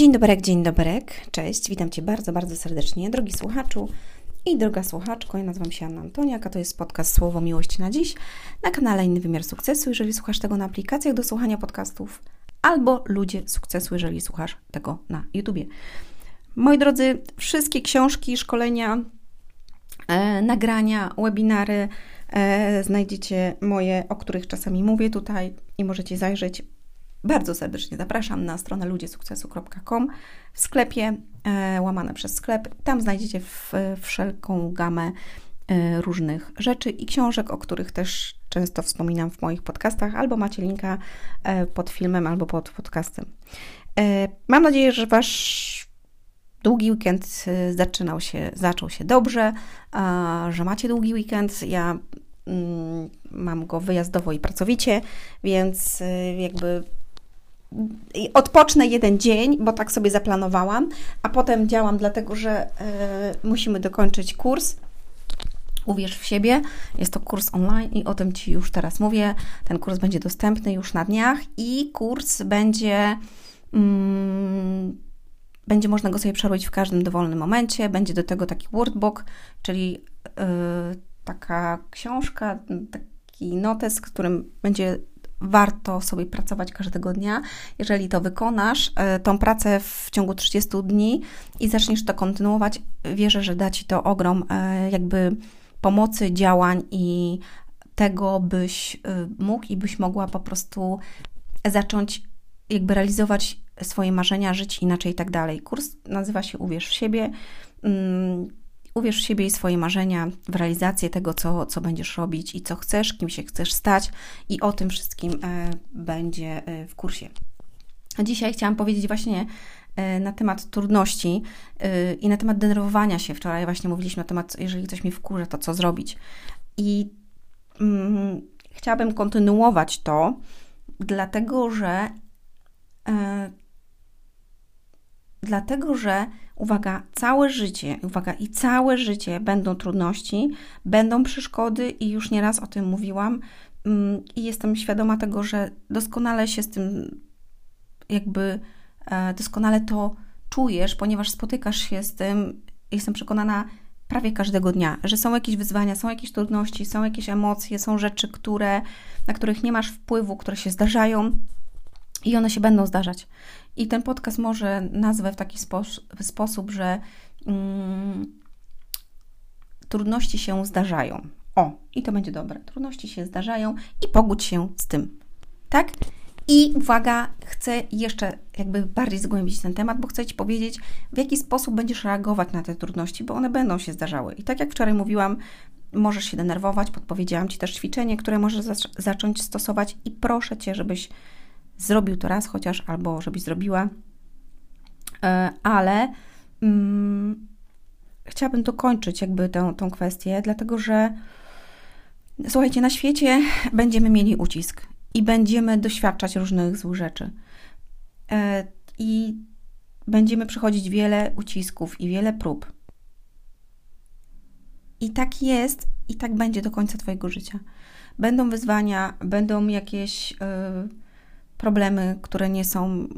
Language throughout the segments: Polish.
Dzień dobry, dzień dobry, cześć, witam Cię bardzo, bardzo serdecznie, drogi słuchaczu i droga słuchaczko. Ja nazywam się Anna Antoniak, a to jest podcast Słowo Miłości na Dziś na kanale Inny Wymiar Sukcesu, jeżeli słuchasz tego na aplikacjach do słuchania podcastów, albo Ludzie Sukcesu, jeżeli słuchasz tego na YouTubie. Moi drodzy, wszystkie książki, szkolenia, e, nagrania, webinary e, znajdziecie moje, o których czasami mówię tutaj i możecie zajrzeć bardzo serdecznie zapraszam na stronę ludziesukcesu.com w sklepie e, łamane przez sklep. Tam znajdziecie w, wszelką gamę e, różnych rzeczy i książek, o których też często wspominam w moich podcastach, albo macie linka e, pod filmem, albo pod podcastem. Mam nadzieję, że Wasz długi weekend zaczynał się, zaczął się dobrze, że macie długi weekend. Ja mm, mam go wyjazdowo i pracowicie, więc jakby odpocznę jeden dzień, bo tak sobie zaplanowałam, a potem działam dlatego, że y, musimy dokończyć kurs. Uwierz w siebie, jest to kurs online i o tym Ci już teraz mówię. Ten kurs będzie dostępny już na dniach i kurs będzie. Mm, będzie można go sobie przerobić w każdym dowolnym momencie. Będzie do tego taki workbook, czyli yy, taka książka, taki notes, którym będzie warto sobie pracować każdego dnia. Jeżeli to wykonasz, e, tą pracę w ciągu 30 dni i zaczniesz to kontynuować, wierzę, że da Ci to ogrom e, jakby pomocy, działań i tego, byś e, mógł i byś mogła po prostu zacząć jakby realizować swoje marzenia, żyć inaczej i tak dalej. Kurs nazywa się Uwierz w siebie. Uwierz w siebie i swoje marzenia, w realizację tego, co, co będziesz robić i co chcesz, kim się chcesz stać, i o tym wszystkim e, będzie e, w kursie. Dzisiaj chciałam powiedzieć właśnie e, na temat trudności i na temat denerwowania się. Wczoraj właśnie mówiliśmy na temat, jeżeli coś mi wkurza, to co zrobić. I mm, chciałabym kontynuować to, dlatego że dlatego że uwaga, całe życie, uwaga, i całe życie będą trudności, będą przeszkody i już nieraz o tym mówiłam mm, i jestem świadoma tego, że doskonale się z tym jakby e, doskonale to czujesz, ponieważ spotykasz się z tym, jestem przekonana, prawie każdego dnia, że są jakieś wyzwania, są jakieś trudności, są jakieś emocje, są rzeczy, które, na których nie masz wpływu, które się zdarzają i one się będą zdarzać. I ten podcast może nazwę w taki spos sposób, że mm, trudności się zdarzają. O, i to będzie dobre. Trudności się zdarzają i pogódź się z tym. Tak? I uwaga, chcę jeszcze jakby bardziej zgłębić ten temat, bo chcę Ci powiedzieć, w jaki sposób będziesz reagować na te trudności, bo one będą się zdarzały. I tak jak wczoraj mówiłam, możesz się denerwować, podpowiedziałam Ci też ćwiczenie, które możesz zacząć stosować i proszę Cię, żebyś zrobił to raz chociaż, albo żebyś zrobiła, e, ale mm, chciałabym dokończyć jakby tę, tą kwestię, dlatego że słuchajcie, na świecie będziemy mieli ucisk i będziemy doświadczać różnych złych rzeczy. E, I będziemy przechodzić wiele ucisków i wiele prób. I tak jest, i tak będzie do końca Twojego życia. Będą wyzwania, będą jakieś. Yy, problemy, które nie są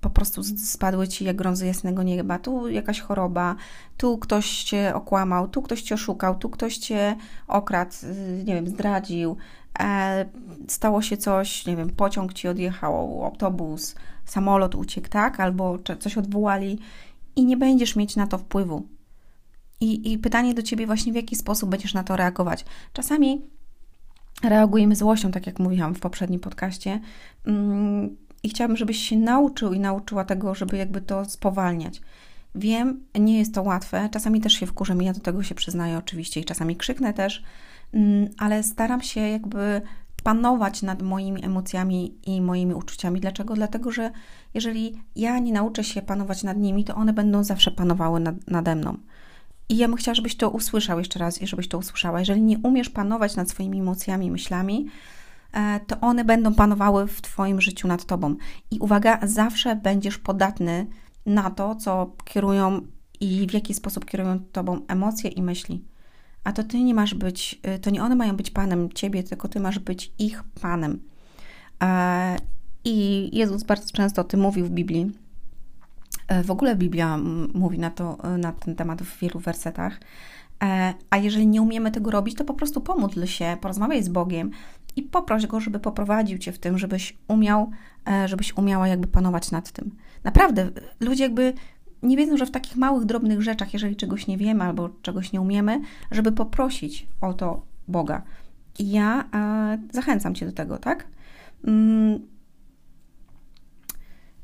po prostu spadły ci jak grązy jasnego nieba. Tu jakaś choroba, tu ktoś cię okłamał, tu ktoś cię oszukał, tu ktoś cię okradł, y, nie wiem, zdradził, e, stało się coś, nie wiem, pociąg ci odjechał, autobus, samolot uciekł, tak? Albo coś odwołali i nie będziesz mieć na to wpływu. I, I pytanie do ciebie właśnie, w jaki sposób będziesz na to reagować. Czasami reagujemy złością, tak jak mówiłam w poprzednim podcaście. Mm, I chciałabym, żebyś się nauczył i nauczyła tego, żeby jakby to spowalniać. Wiem, nie jest to łatwe, czasami też się wkurzę, ja do tego się przyznaję oczywiście i czasami krzyknę też, mm, ale staram się jakby panować nad moimi emocjami i moimi uczuciami. Dlaczego? Dlatego, że jeżeli ja nie nauczę się panować nad nimi, to one będą zawsze panowały nad, nade mną. I ja bym chciała, żebyś to usłyszał jeszcze raz i żebyś to usłyszała. Jeżeli nie umiesz panować nad swoimi emocjami myślami, e, to one będą panowały w Twoim życiu nad Tobą. I uwaga, zawsze będziesz podatny na to, co kierują i w jaki sposób kierują Tobą emocje i myśli. A to Ty nie masz być, e, to nie one mają być Panem Ciebie, tylko Ty masz być ich Panem. E, I Jezus bardzo często o tym mówił w Biblii, W ogóle Biblia mówi na, to, na ten temat w wielu wersetach. A jeżeli nie umiemy tego robić, to po prostu pomódl się, porozmawiaj z Bogiem i poproś Go, żeby poprowadził Cię w tym, żebyś umiał, żebyś umiała jakby panować nad tym. Naprawdę, ludzie jakby nie wiedzą, że w takich małych, drobnych rzeczach, jeżeli czegoś nie wiemy albo czegoś nie umiemy, żeby poprosić o to Boga. I ja e, zachęcam Cię do tego, tak?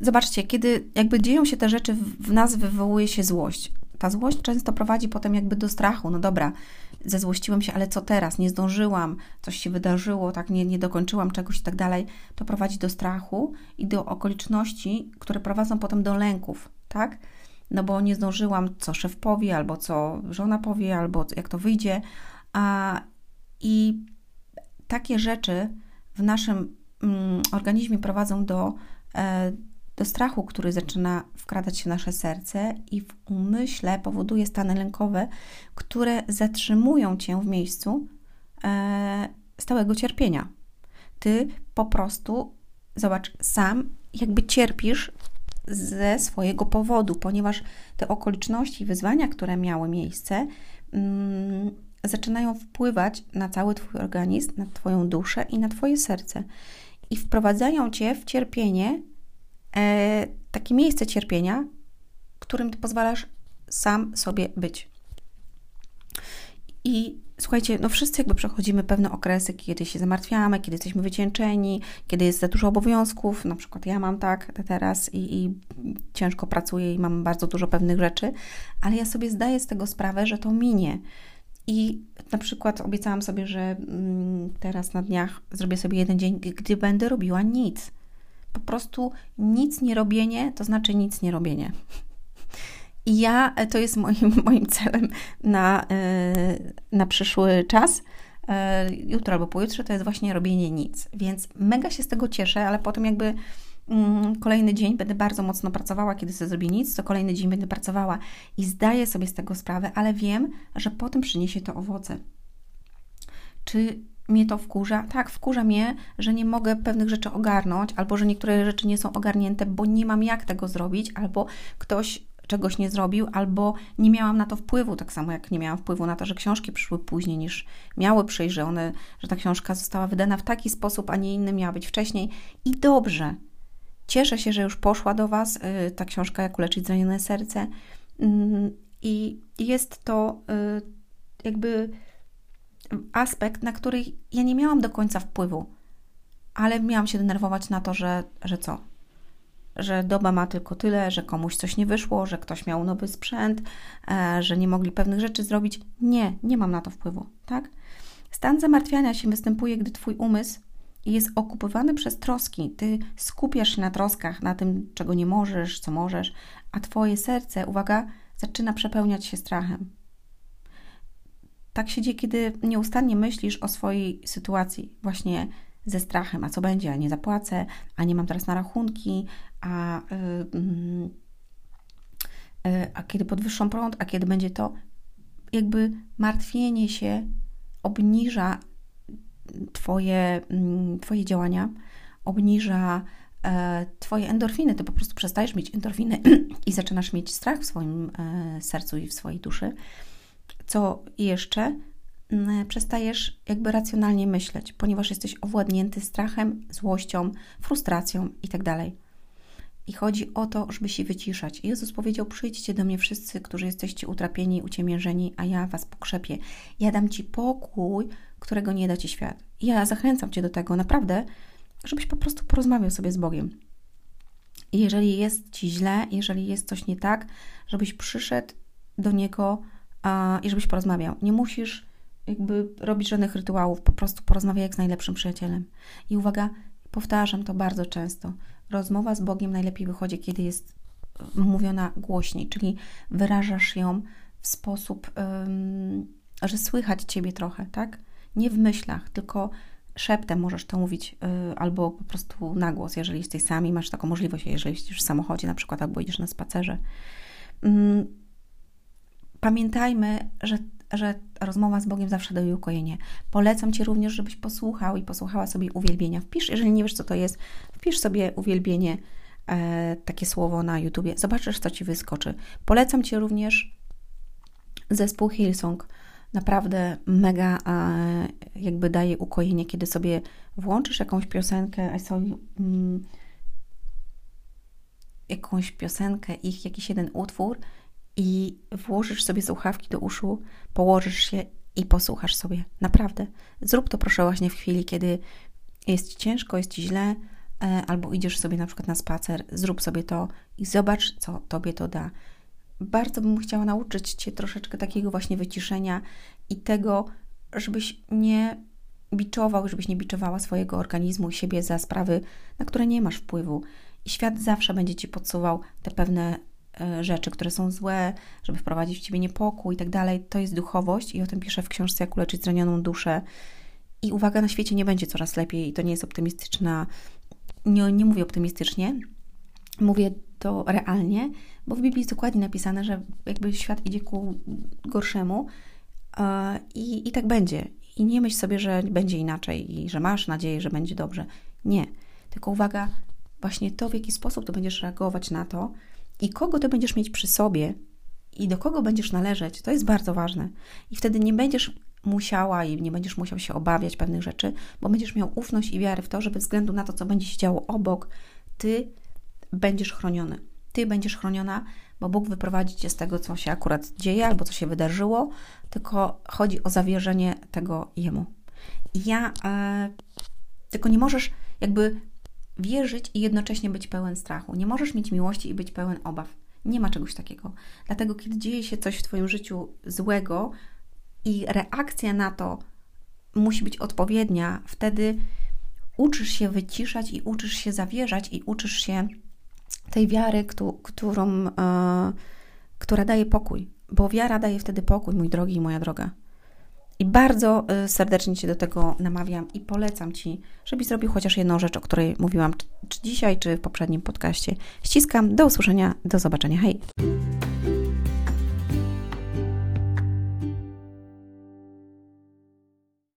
Zobaczcie, kiedy jakby dzieją się te rzeczy, w nas wywołuje się złość. Ta złość często prowadzi potem jakby do strachu. No dobra, zezłościłem się, ale co teraz? Nie zdążyłam, coś się wydarzyło, tak nie, nie dokończyłam czegoś i tak dalej. To prowadzi do strachu i do okoliczności, które prowadzą potem do lęków, tak? no bo nie zdążyłam, co szef powie, albo co żona powie, albo jak to wyjdzie. A, I takie rzeczy w naszym mm, organizmie prowadzą do, e, do strachu, który zaczyna wkradać się w nasze serce i w umyśle powoduje stany lękowe, które zatrzymują cię w miejscu e, stałego cierpienia. Ty po prostu, zobacz, sam jakby cierpisz ze swojego powodu, ponieważ te okoliczności, wyzwania, które miały miejsce, mm, zaczynają wpływać na cały Twój organizm, na Twoją duszę i na Twoje serce. I wprowadzają Cię w cierpienie, takie miejsce cierpienia, którym Ty pozwalasz sam sobie być. I słuchajcie, no wszyscy jakby przechodzimy pewne okresy, kiedy się zamartwiamy, kiedy jesteśmy wycieńczeni, kiedy jest za dużo obowiązków. Na przykład ja mam tak teraz i, i ciężko pracuję i mam bardzo dużo pewnych rzeczy, ale ja sobie zdaję z tego sprawę, że to minie. I na przykład obiecałam sobie, że mm, teraz na dniach zrobię sobie jeden dzień, gdy będę robiła nic. Po prostu nic nie robienie to znaczy nic nie robienie. I ja, e, to jest moim, moim celem na, e, na przyszły czas, e, jutro albo pojutrze, to jest właśnie robienie nic. Więc mega się z tego cieszę, ale potem jakby mm, kolejny dzień będę bardzo mocno pracowała, kiedy sobie zrobię nic, to kolejny dzień będę pracowała i zdaję sobie z tego sprawę, ale wiem, że potem przyniesie to owoce. Czy mnie to wkurza? Tak, wkurza mnie, że nie mogę pewnych rzeczy ogarnąć, albo że niektóre rzeczy nie są ogarnięte, bo nie mam jak tego zrobić, albo ktoś czegoś nie zrobił, albo nie miałam na to wpływu, tak samo jak nie miałam wpływu na to, że książki przyszły później niż miały przyjść, że, one, że ta książka została wydana w taki sposób, a nie inny miała być wcześniej. I dobrze. Cieszę się, że już poszła do Was y, ta książka, jak uleczyć zranione serce. Mm, I jest to y, jakby aspekt, na który ja nie miałam do końca wpływu, ale miałam się denerwować na to, że, że co? że doba ma tylko tyle, że komuś coś nie wyszło, że ktoś miał nowy sprzęt, e, że nie mogli pewnych rzeczy zrobić. Nie, nie mam na to wpływu, tak? Stan zamartwiania się występuje, gdy Twój umysł jest okupowany przez troski. Ty skupiasz się na troskach, na tym, czego nie możesz, co możesz, a Twoje serce, uwaga, zaczyna przepełniać się strachem. Tak się dzieje, kiedy nieustannie myślisz o swojej sytuacji, właśnie ze strachem, a co będzie, a nie zapłacę, a nie mam teraz na rachunki, a, yy, yy, a kiedy podwyższą prąd, a kiedy będzie to, jakby martwienie się obniża Twoje, yy, twoje działania, obniża e, Twoje endorfiny. Ty po prostu przestajesz mieć endorfiny i zaczynasz mieć strach w swoim e, sercu i w swojej duszy. Co jeszcze? przestajesz jakby racjonalnie myśleć, ponieważ jesteś owładnięty strachem, złością, frustracją itd. Tak I chodzi o to, żeby się wyciszać. Jezus powiedział: Przyjdźcie do mnie wszyscy, którzy jesteście utrapieni, uciemiężeni, a ja was pokrzepię. Ja dam ci pokój, którego nie da ci świat. I ja zachęcam cię do tego, naprawdę, żebyś po prostu porozmawiał sobie z Bogiem. I jeżeli jest ci źle, jeżeli jest coś nie tak, żebyś przyszedł do niego a, i żebyś porozmawiał. Nie musisz jakby robić żadnych rytuałów, po prostu porozmawiaj jak z najlepszym przyjacielem. I uwaga, powtarzam to bardzo często. Rozmowa z Bogiem najlepiej wychodzi, kiedy jest e, mówiona głośniej, czyli wyrażasz ją w sposób, że słychać Ciebie trochę, tak? Nie w myślach, tylko szeptem możesz to mówić, yy, albo po prostu na głos, jeżeli jesteś sami, masz taką możliwość, jeżeli jesteś w samochodzie na przykład, albo idziesz na spacerze. Yy, pamiętajmy, że że rozmowa z Bogiem zawsze daje ukojenie. Polecam Ci również, żebyś posłuchał i posłuchała sobie uwielbienia. Wpisz, jeżeli nie wiesz, co to jest, wpisz sobie uwielbienie e, takie słowo na YouTubie. Zobaczysz, co ci wyskoczy. Polecam ci również zespół Hillsong. Naprawdę mega e, jakby daje ukojenie, kiedy sobie włączysz jakąś piosenkę, I saw mm, jakąś piosenkę, ich jakiś jeden utwór i włożysz sobie słuchawki do uszu, położysz się i posłuchasz sobie. Naprawdę. Zrób to proszę właśnie w chwili, kiedy jest ciężko, jest ci źle, e, albo idziesz sobie na przykład na spacer, zrób sobie to i zobacz, co tobie to da. Bardzo bym chciała nauczyć cię troszeczkę takiego właśnie wyciszenia i tego, żebyś nie biczował, żebyś nie biczowała swojego organizmu i siebie za sprawy, na które nie masz wpływu. I świat zawsze będzie ci podsuwał te pewne rzeczy, które są złe, żeby wprowadzić w ciebie niepokój i tak dalej. To jest duchowość i o tym piszę w książce Jak uleczyć zranioną duszę. I uwaga, na świecie nie będzie coraz lepiej i to nie jest optymistyczna, nie, nie mówię optymistycznie, mówię to realnie, bo w Biblii jest dokładnie napisane, że jakby świat idzie ku gorszemu e, i, i tak będzie. I nie myśl sobie, że będzie inaczej i że masz nadzieję, że będzie dobrze. Nie. Tylko uwaga, właśnie to, w jaki sposób to będziesz reagować na to i kogo ty będziesz mieć przy sobie i do kogo będziesz należeć, to jest bardzo ważne. I wtedy nie będziesz musiała i nie będziesz musiał się obawiać pewnych rzeczy, bo będziesz miał ufność i wiarę w to, że bez względu na to, co będzie się działo obok, ty będziesz chroniony. Ty będziesz chroniona, bo Bóg wyprowadzi cię z tego, co się akurat dzieje albo co się wydarzyło, tylko chodzi o zawierzenie tego Jemu. I ja, e, tylko nie możesz jakby wierzyć i jednocześnie być pełen strachu. Nie możesz mieć miłości i być pełen obaw. Nie ma czegoś takiego. Dlatego, kiedy dzieje się coś w Twoim życiu złego i reakcja na to musi być odpowiednia, wtedy uczysz się wyciszać i uczysz się zawierzać i uczysz się tej wiary, którą, e, która daje pokój. Bo wiara daje wtedy pokój, mój drogi i moja droga. I bardzo y, serdecznie Cię do tego namawiam i polecam Ci, żebyś zrobił chociaż jedną rzecz, o której mówiłam czy dzisiaj, czy w poprzednim podcaście. Ściskam, do usłyszenia, do zobaczenia. Hej!